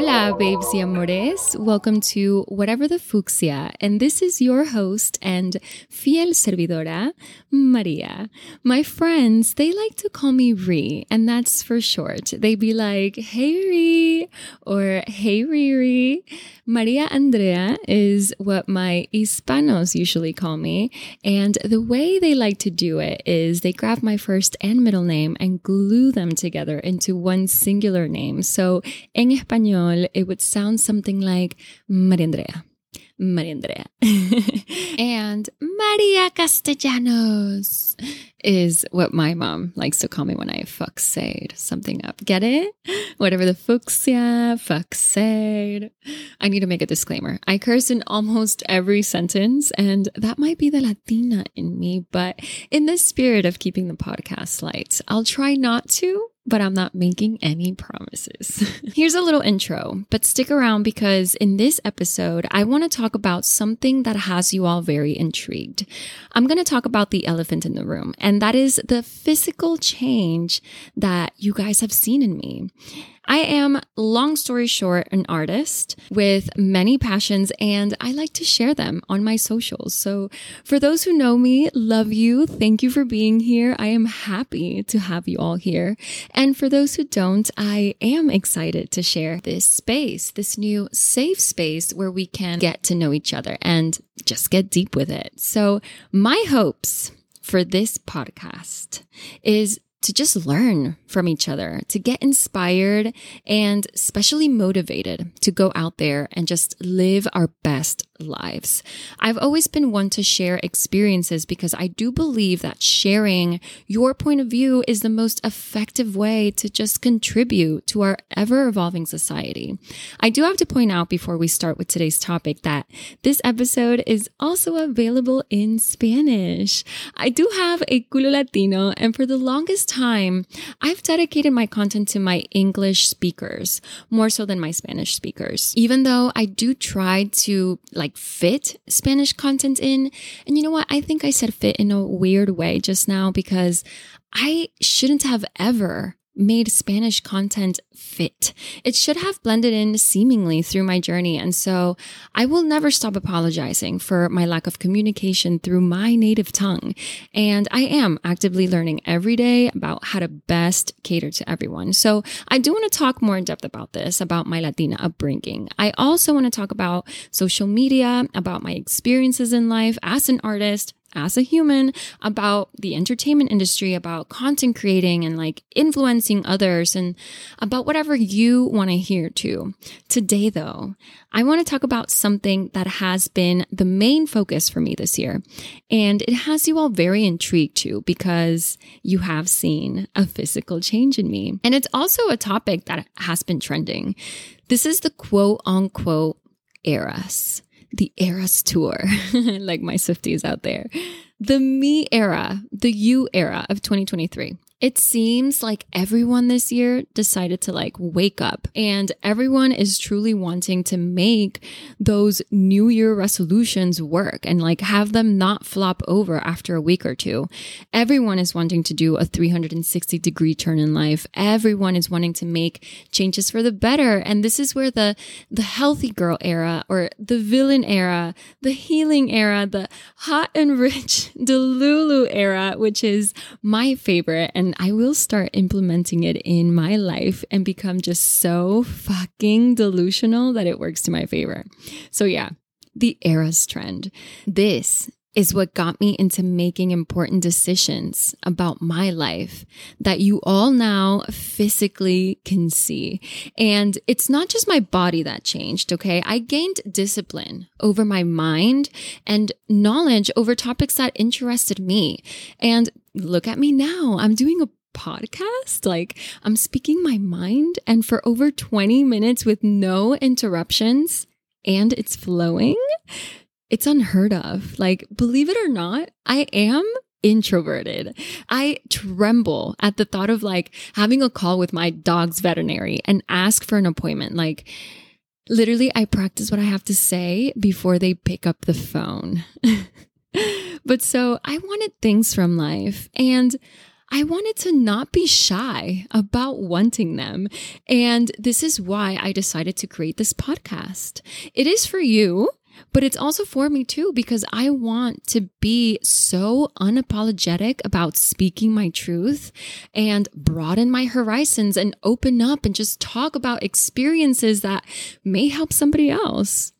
Hola, babes y amores. Welcome to Whatever the Fucsia. And this is your host and fiel servidora, Maria. My friends, they like to call me Ri, and that's for short. They'd be like, hey Ri, or hey Riri. Maria Andrea is what my Hispanos usually call me. And the way they like to do it is they grab my first and middle name and glue them together into one singular name. So in Espanol, it would sound something like Maria Andrea. Maria Andrea. and Maria Castellanos is what my mom likes to call me when I fuck said something up. Get it? Whatever the fucks, yeah, fuck said. I need to make a disclaimer. I curse in almost every sentence, and that might be the Latina in me, but in the spirit of keeping the podcast light, I'll try not to but I'm not making any promises. Here's a little intro, but stick around because in this episode, I want to talk about something that has you all very intrigued. I'm going to talk about the elephant in the room, and that is the physical change that you guys have seen in me. I am, long story short, an artist with many passions and I like to share them on my socials. So for those who know me, love you. Thank you for being here. I am happy to have you all here. And for those who don't, I am excited to share this space, this new safe space where we can get to know each other and just get deep with it. So my hopes for this podcast is to just learn from each other, to get inspired and especially motivated to go out there and just live our best lives. I've always been one to share experiences because I do believe that sharing your point of view is the most effective way to just contribute to our ever evolving society. I do have to point out before we start with today's topic that this episode is also available in Spanish. I do have a culo latino and for the longest time, I've dedicated my content to my English speakers more so than my Spanish speakers. Even though I do try to like like fit Spanish content in. And you know what? I think I said fit in a weird way just now because I shouldn't have ever made Spanish content fit. It should have blended in seemingly through my journey. And so I will never stop apologizing for my lack of communication through my native tongue. And I am actively learning every day about how to best cater to everyone. So I do want to talk more in depth about this, about my Latina upbringing. I also want to talk about social media, about my experiences in life as an artist, as a human about the entertainment industry, about content creating and like influencing others and about whatever you want to hear too. Today though, I want to talk about something that has been the main focus for me this year. And it has you all very intrigued too because you have seen a physical change in me. And it's also a topic that has been trending. This is the quote unquote eras the Eras Tour, like my Swifties out there. The me era, the you era of 2023. It seems like everyone this year decided to like wake up and everyone is truly wanting to make those new year resolutions work and like have them not flop over after a week or two. Everyone is wanting to do a 360 degree turn in life. Everyone is wanting to make changes for the better. And this is where the, the healthy girl era or the villain era, the healing era, the hot and rich Delulu era, which is my favorite and and I will start implementing it in my life and become just so fucking delusional that it works to my favor. So, yeah, the eras trend. This is what got me into making important decisions about my life that you all now physically can see. And it's not just my body that changed, okay? I gained discipline over my mind and knowledge over topics that interested me. And look at me now. I'm doing a podcast. Like I'm speaking my mind and for over 20 minutes with no interruptions and it's flowing. It's unheard of. Like, believe it or not, I am introverted. I tremble at the thought of like having a call with my dog's veterinary and ask for an appointment. Like, literally, I practice what I have to say before they pick up the phone. but so I wanted things from life and I wanted to not be shy about wanting them. And this is why I decided to create this podcast. It is for you. But it's also for me too, because I want to be so unapologetic about speaking my truth and broaden my horizons and open up and just talk about experiences that may help somebody else.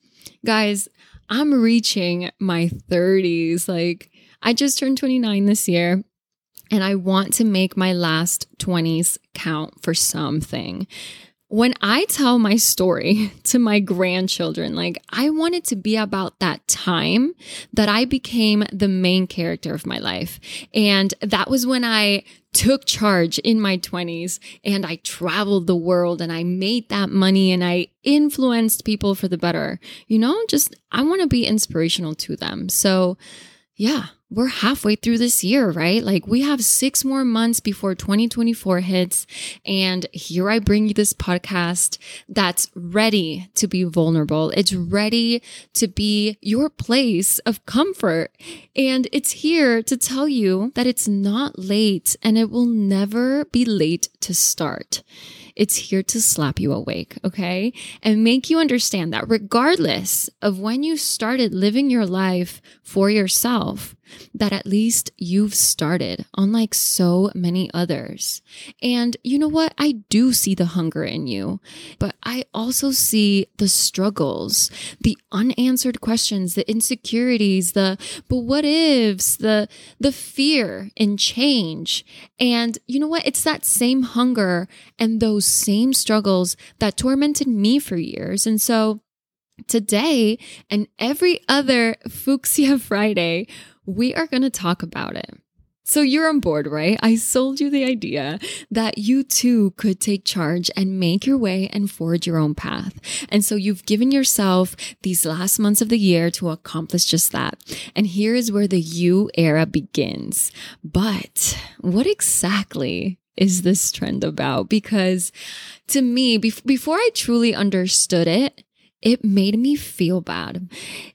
Guys, I'm reaching my 30s. Like, I just turned 29 this year and I want to make my last 20s count for something. When I tell my story to my grandchildren, like I want it to be about that time that I became the main character of my life. And that was when I took charge in my 20s and I traveled the world and I made that money and I influenced people for the better. You know, just I want to be inspirational to them. So, yeah, we're halfway through this year, right? Like we have six more months before 2024 hits. And here I bring you this podcast that's ready to be vulnerable. It's ready to be your place of comfort. And it's here to tell you that it's not late and it will never be late to start. It's here to slap you awake, okay? And make you understand that regardless of when you started living your life for yourself, that at least you've started, unlike so many others. And you know what? I do see the hunger in you, but I also see the struggles, the unanswered questions, the insecurities, the but what ifs, the the fear in change. And you know what? It's that same hunger and those same struggles that tormented me for years. And so today and every other Fuchsia Friday, we are going to talk about it. So you're on board, right? I sold you the idea that you too could take charge and make your way and forge your own path. And so you've given yourself these last months of the year to accomplish just that. And here is where the you era begins. But what exactly is this trend about? Because to me, before I truly understood it, it made me feel bad.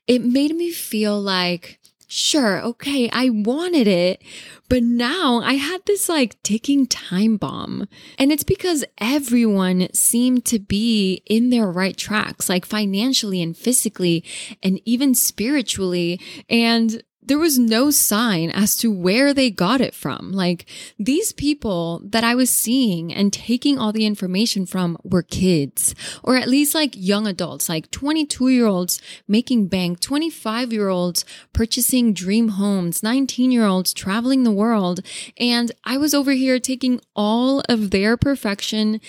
It made me feel like sure, okay, I wanted it, but now I had this like ticking time bomb. And it's because everyone seemed to be in their right tracks, like financially and physically and even spiritually. And there was no sign as to where they got it from. Like these people that I was seeing and taking all the information from were kids or at least like young adults, like 22 year olds making bank, 25 year olds purchasing dream homes, 19 year olds traveling the world. And I was over here taking all of their perfection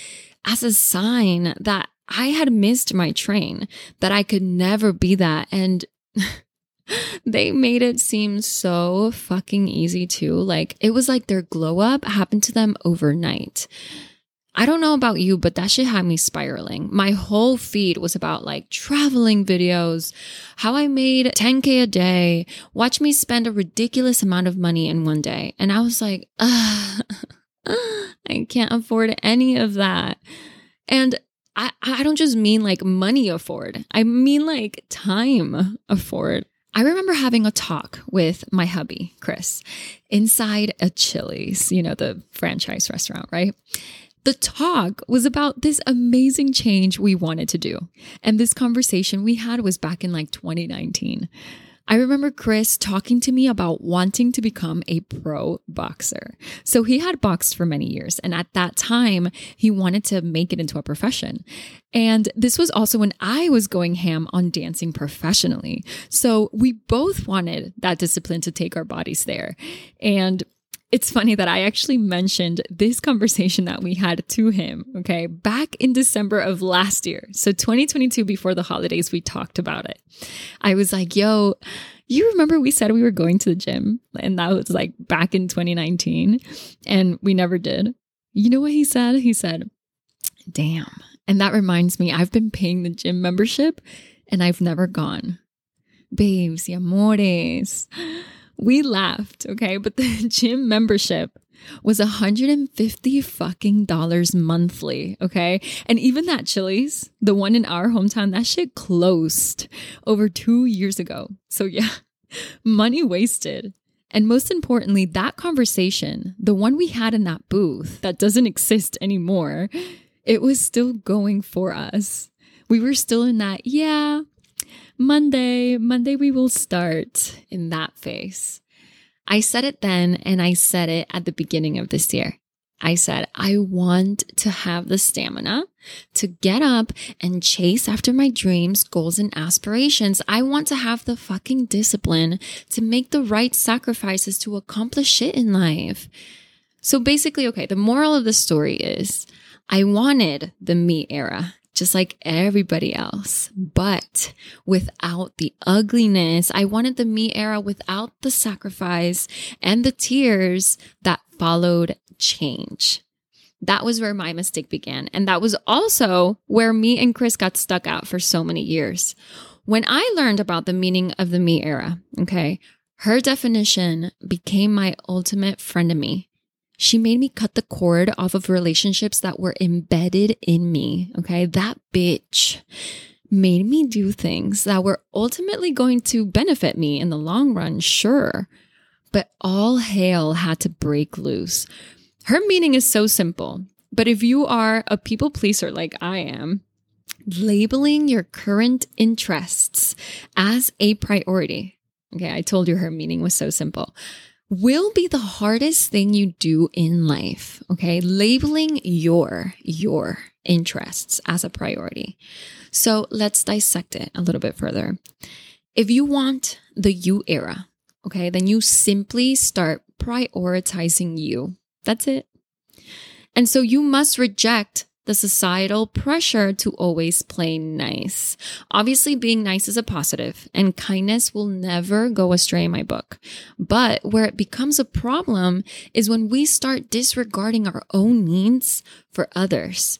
as a sign that I had missed my train, that I could never be that. And they made it seem so fucking easy too. Like it was like their glow up happened to them overnight. I don't know about you, but that shit had me spiraling. My whole feed was about like traveling videos, how I made 10K a day, watch me spend a ridiculous amount of money in one day. And I was like, I can't afford any of that. And I, I don't just mean like money afford. I mean like time afford. I remember having a talk with my hubby, Chris, inside a Chili's, you know, the franchise restaurant, right? The talk was about this amazing change we wanted to do. And this conversation we had was back in like 2019. I remember Chris talking to me about wanting to become a pro boxer. So he had boxed for many years. And at that time, he wanted to make it into a profession. And this was also when I was going ham on dancing professionally. So we both wanted that discipline to take our bodies there. And it's funny that I actually mentioned this conversation that we had to him, okay, back in December of last year. So 2022, before the holidays, we talked about it. I was like, yo, you remember we said we were going to the gym? And that was like back in 2019, and we never did. You know what he said? He said, damn. And that reminds me, I've been paying the gym membership and I've never gone. Babes y amores we laughed, okay? But the gym membership was 150 fucking dollars monthly, okay? And even that Chili's, the one in our hometown, that shit closed over 2 years ago. So yeah, money wasted. And most importantly, that conversation, the one we had in that booth that doesn't exist anymore, it was still going for us. We were still in that, yeah, Monday, Monday we will start in that phase. I said it then and I said it at the beginning of this year. I said, I want to have the stamina to get up and chase after my dreams, goals, and aspirations. I want to have the fucking discipline to make the right sacrifices to accomplish shit in life. So basically, okay, the moral of the story is I wanted the me era just like everybody else, but without the ugliness. I wanted the me era without the sacrifice and the tears that followed change. That was where my mistake began. And that was also where me and Chris got stuck out for so many years. When I learned about the meaning of the me era, okay, her definition became my ultimate frenemy. She made me cut the cord off of relationships that were embedded in me. Okay. That bitch made me do things that were ultimately going to benefit me in the long run, sure. But all hail had to break loose. Her meaning is so simple. But if you are a people pleaser like I am, labeling your current interests as a priority. Okay. I told you her meaning was so simple will be the hardest thing you do in life. Okay. Labeling your, your interests as a priority. So let's dissect it a little bit further. If you want the you era, okay, then you simply start prioritizing you. That's it. And so you must reject the societal pressure to always play nice. Obviously, being nice is a positive, and kindness will never go astray in my book. But where it becomes a problem is when we start disregarding our own needs for others.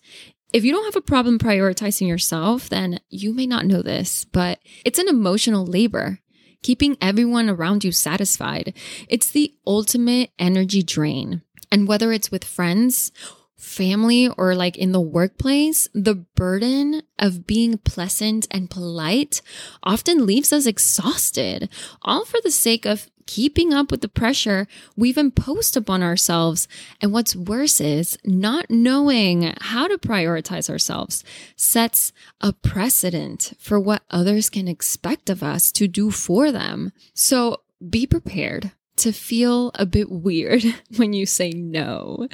If you don't have a problem prioritizing yourself, then you may not know this, but it's an emotional labor. Keeping everyone around you satisfied. It's the ultimate energy drain. And whether it's with friends family or like in the workplace, the burden of being pleasant and polite often leaves us exhausted, all for the sake of keeping up with the pressure we've imposed upon ourselves. And what's worse is not knowing how to prioritize ourselves sets a precedent for what others can expect of us to do for them. So be prepared to feel a bit weird when you say no.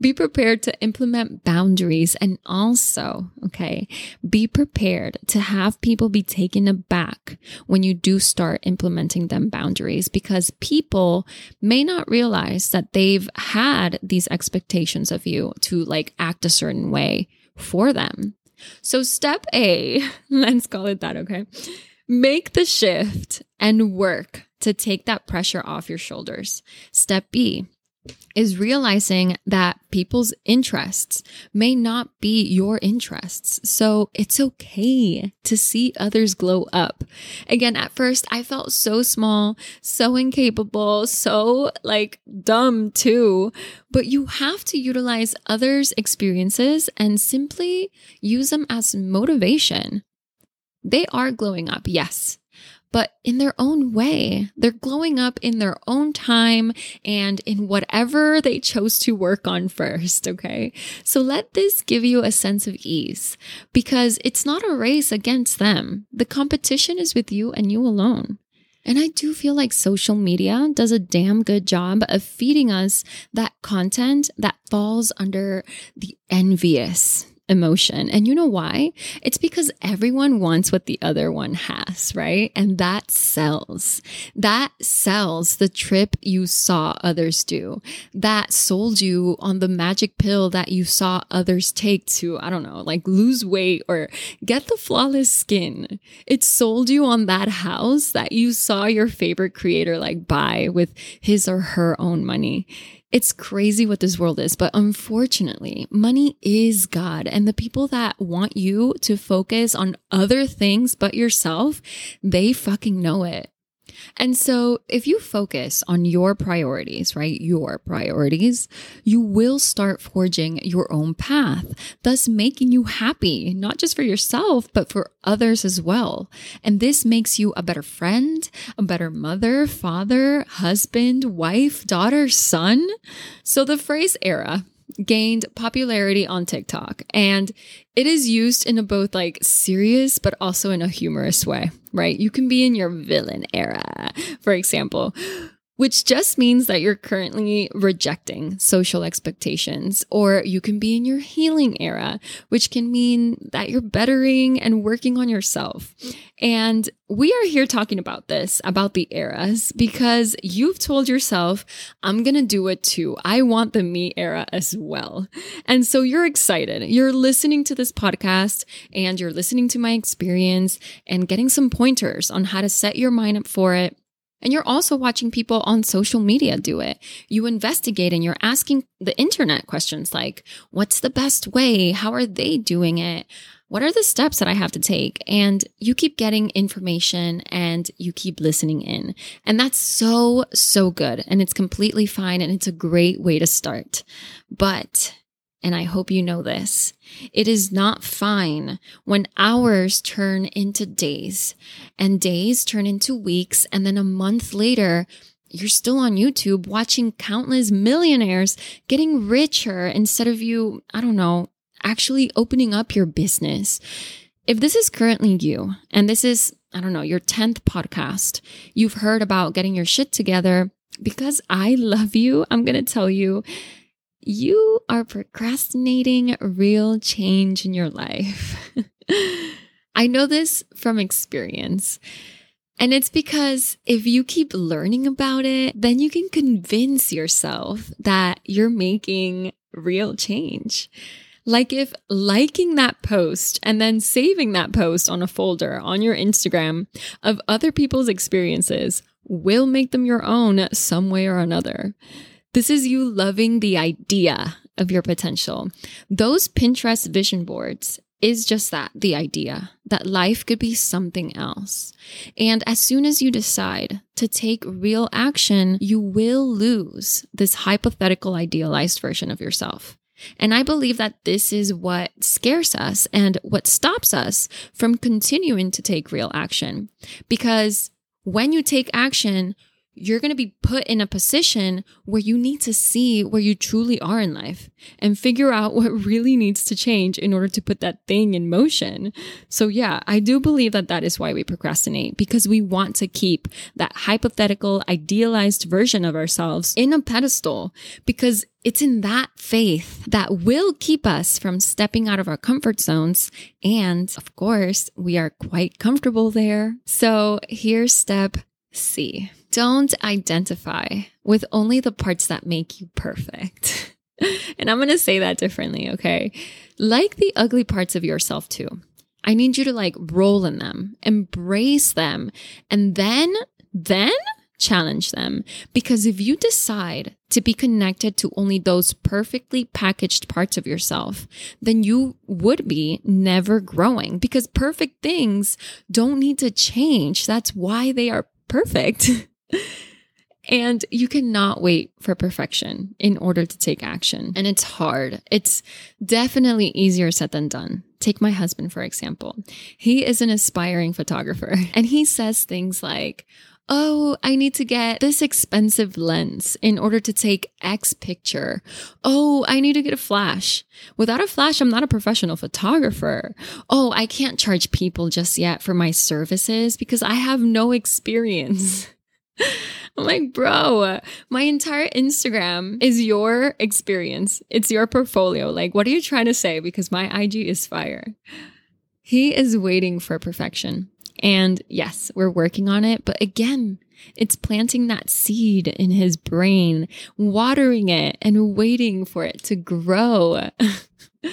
Be prepared to implement boundaries and also, okay, be prepared to have people be taken aback when you do start implementing them boundaries because people may not realize that they've had these expectations of you to like act a certain way for them. So, step A, let's call it that, okay? Make the shift and work to take that pressure off your shoulders. Step B, is realizing that people's interests may not be your interests. So it's okay to see others glow up. Again, at first I felt so small, so incapable, so like dumb too. But you have to utilize others' experiences and simply use them as motivation. They are glowing up, yes but in their own way. They're glowing up in their own time and in whatever they chose to work on first. Okay. So let this give you a sense of ease because it's not a race against them. The competition is with you and you alone. And I do feel like social media does a damn good job of feeding us that content that falls under the envious emotion. And you know why? It's because everyone wants what the other one has, right? And that sells. That sells the trip you saw others do. That sold you on the magic pill that you saw others take to, I don't know, like lose weight or get the flawless skin. It sold you on that house that you saw your favorite creator like buy with his or her own money. It's crazy what this world is, but unfortunately, money is God. And the people that want you to focus on other things but yourself, they fucking know it. And so, if you focus on your priorities, right, your priorities, you will start forging your own path, thus making you happy, not just for yourself, but for others as well. And this makes you a better friend, a better mother, father, husband, wife, daughter, son. So, the phrase era gained popularity on TikTok and it is used in a both like serious but also in a humorous way, right? You can be in your villain era, for example which just means that you're currently rejecting social expectations. Or you can be in your healing era, which can mean that you're bettering and working on yourself. And we are here talking about this, about the eras, because you've told yourself, I'm going to do it too. I want the me era as well. And so you're excited. You're listening to this podcast and you're listening to my experience and getting some pointers on how to set your mind up for it and you're also watching people on social media do it. You investigate and you're asking the internet questions like, what's the best way? How are they doing it? What are the steps that I have to take? And you keep getting information and you keep listening in. And that's so, so good. And it's completely fine. And it's a great way to start. But and I hope you know this. It is not fine when hours turn into days and days turn into weeks. And then a month later, you're still on YouTube watching countless millionaires getting richer instead of you, I don't know, actually opening up your business. If this is currently you and this is, I don't know, your 10th podcast, you've heard about getting your shit together. Because I love you, I'm going to tell you you are procrastinating real change in your life. I know this from experience. And it's because if you keep learning about it, then you can convince yourself that you're making real change. Like if liking that post and then saving that post on a folder on your Instagram of other people's experiences will make them your own some way or another. This is you loving the idea of your potential. Those Pinterest vision boards is just that the idea that life could be something else. And as soon as you decide to take real action, you will lose this hypothetical idealized version of yourself. And I believe that this is what scares us and what stops us from continuing to take real action. Because when you take action, you're going to be put in a position where you need to see where you truly are in life and figure out what really needs to change in order to put that thing in motion. So yeah, I do believe that that is why we procrastinate because we want to keep that hypothetical idealized version of ourselves in a pedestal because it's in that faith that will keep us from stepping out of our comfort zones. And of course, we are quite comfortable there. So here's step C. Don't identify with only the parts that make you perfect. and I'm going to say that differently, okay? Like the ugly parts of yourself too. I need you to like roll in them, embrace them, and then, then challenge them. Because if you decide to be connected to only those perfectly packaged parts of yourself, then you would be never growing because perfect things don't need to change. That's why they are perfect. and you cannot wait for perfection in order to take action. And it's hard. It's definitely easier said than done. Take my husband, for example. He is an aspiring photographer and he says things like, Oh, I need to get this expensive lens in order to take X picture. Oh, I need to get a flash. Without a flash, I'm not a professional photographer. Oh, I can't charge people just yet for my services because I have no experience. I'm like, bro, my entire Instagram is your experience. It's your portfolio. Like, what are you trying to say? Because my IG is fire. He is waiting for perfection. And yes, we're working on it. But again, it's planting that seed in his brain, watering it and waiting for it to grow.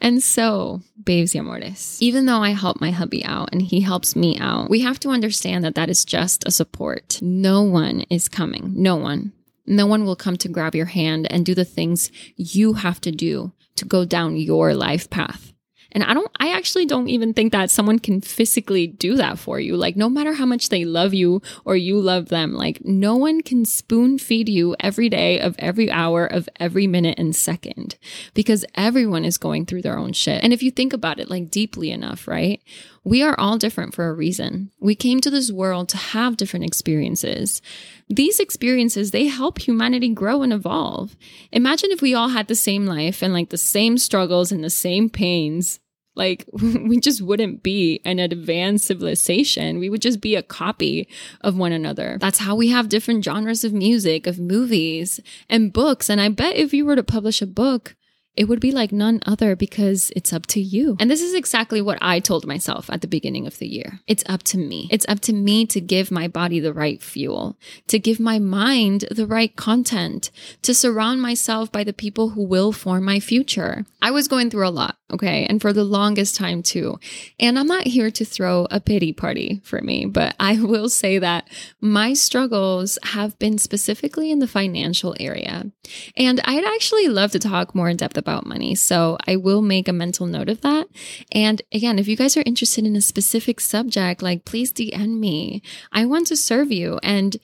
and so, babes y amores, even though I help my hubby out and he helps me out, we have to understand that that is just a support. No one is coming. No one. No one will come to grab your hand and do the things you have to do to go down your life path. And I don't, I actually don't even think that someone can physically do that for you. Like, no matter how much they love you or you love them, like, no one can spoon feed you every day of every hour of every minute and second because everyone is going through their own shit. And if you think about it like deeply enough, right? We are all different for a reason. We came to this world to have different experiences. These experiences, they help humanity grow and evolve. Imagine if we all had the same life and like the same struggles and the same pains. Like, we just wouldn't be an advanced civilization. We would just be a copy of one another. That's how we have different genres of music, of movies, and books. And I bet if you were to publish a book, it would be like none other because it's up to you. And this is exactly what I told myself at the beginning of the year. It's up to me. It's up to me to give my body the right fuel, to give my mind the right content, to surround myself by the people who will form my future. I was going through a lot, okay? And for the longest time too. And I'm not here to throw a pity party for me, but I will say that my struggles have been specifically in the financial area. And I'd actually love to talk more in depth about money. So I will make a mental note of that. And again, if you guys are interested in a specific subject, like please DM me. I want to serve you. And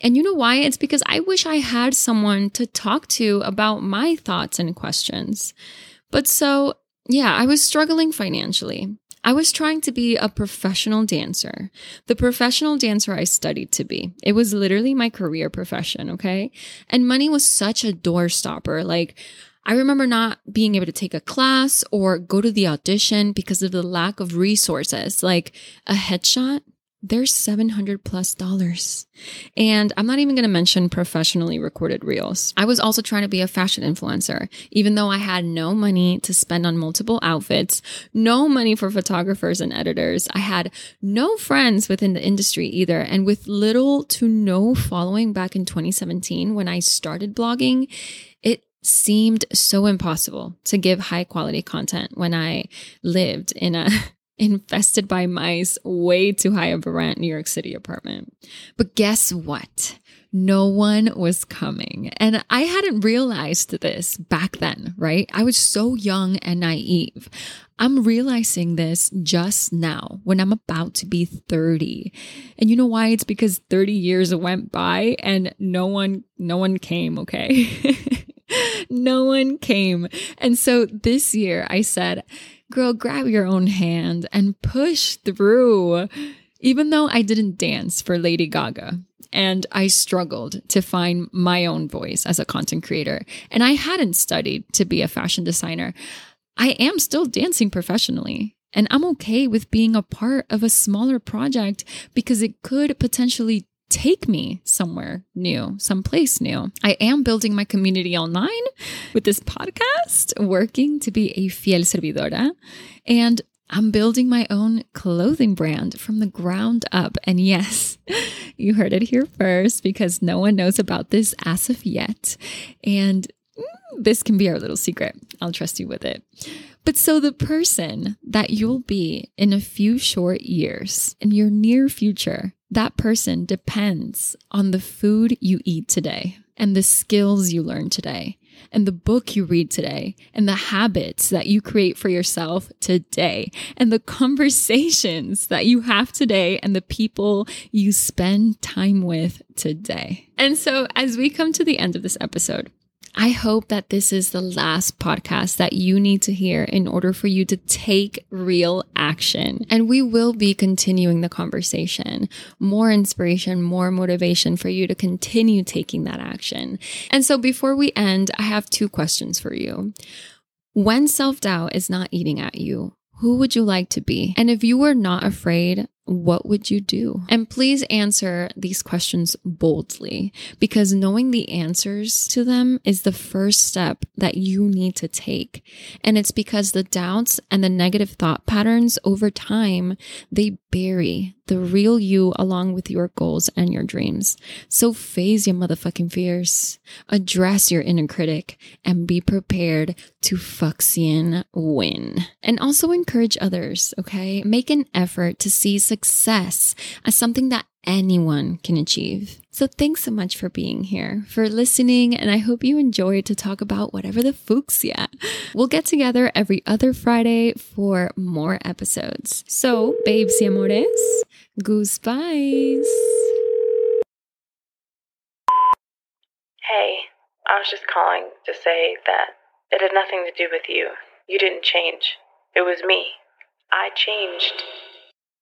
and you know why? It's because I wish I had someone to talk to about my thoughts and questions. But so, yeah, I was struggling financially. I was trying to be a professional dancer, the professional dancer I studied to be. It was literally my career profession, okay? And money was such a door stopper. Like, I remember not being able to take a class or go to the audition because of the lack of resources, like a headshot. There's 700 plus dollars. And I'm not even going to mention professionally recorded reels. I was also trying to be a fashion influencer, even though I had no money to spend on multiple outfits, no money for photographers and editors. I had no friends within the industry either. And with little to no following back in 2017 when I started blogging, it seemed so impossible to give high quality content when I lived in a infested by mice, way too high of a rent New York City apartment. But guess what? No one was coming. And I hadn't realized this back then, right? I was so young and naive. I'm realizing this just now when I'm about to be 30. And you know why? It's because 30 years went by and no one, no one came, okay? no one came. And so this year I said, girl, grab your own hand and push through. Even though I didn't dance for Lady Gaga and I struggled to find my own voice as a content creator and I hadn't studied to be a fashion designer, I am still dancing professionally. And I'm okay with being a part of a smaller project because it could potentially take me somewhere new, someplace new. I am building my community online with this podcast, working to be a fiel servidora. And I'm building my own clothing brand from the ground up. And yes, you heard it here first because no one knows about this as of yet. And mm, this can be our little secret. I'll trust you with it. But so the person that you'll be in a few short years in your near future that person depends on the food you eat today and the skills you learn today and the book you read today and the habits that you create for yourself today and the conversations that you have today and the people you spend time with today. And so as we come to the end of this episode, I hope that this is the last podcast that you need to hear in order for you to take real action. And we will be continuing the conversation. More inspiration, more motivation for you to continue taking that action. And so before we end, I have two questions for you. When self doubt is not eating at you, who would you like to be? And if you were not afraid what would you do? And please answer these questions boldly because knowing the answers to them is the first step that you need to take. And it's because the doubts and the negative thought patterns over time, they bury the real you along with your goals and your dreams. So face your motherfucking fears, address your inner critic, and be prepared to fucking win. And also encourage others, okay? Make an effort to see success as something that anyone can achieve. So thanks so much for being here, for listening, and I hope you enjoyed to talk about whatever the fuchsia. We'll get together every other Friday for more episodes. So, babes y amores, goodbyes. Hey, I was just calling to say that it had nothing to do with you. You didn't change. It was me. I changed.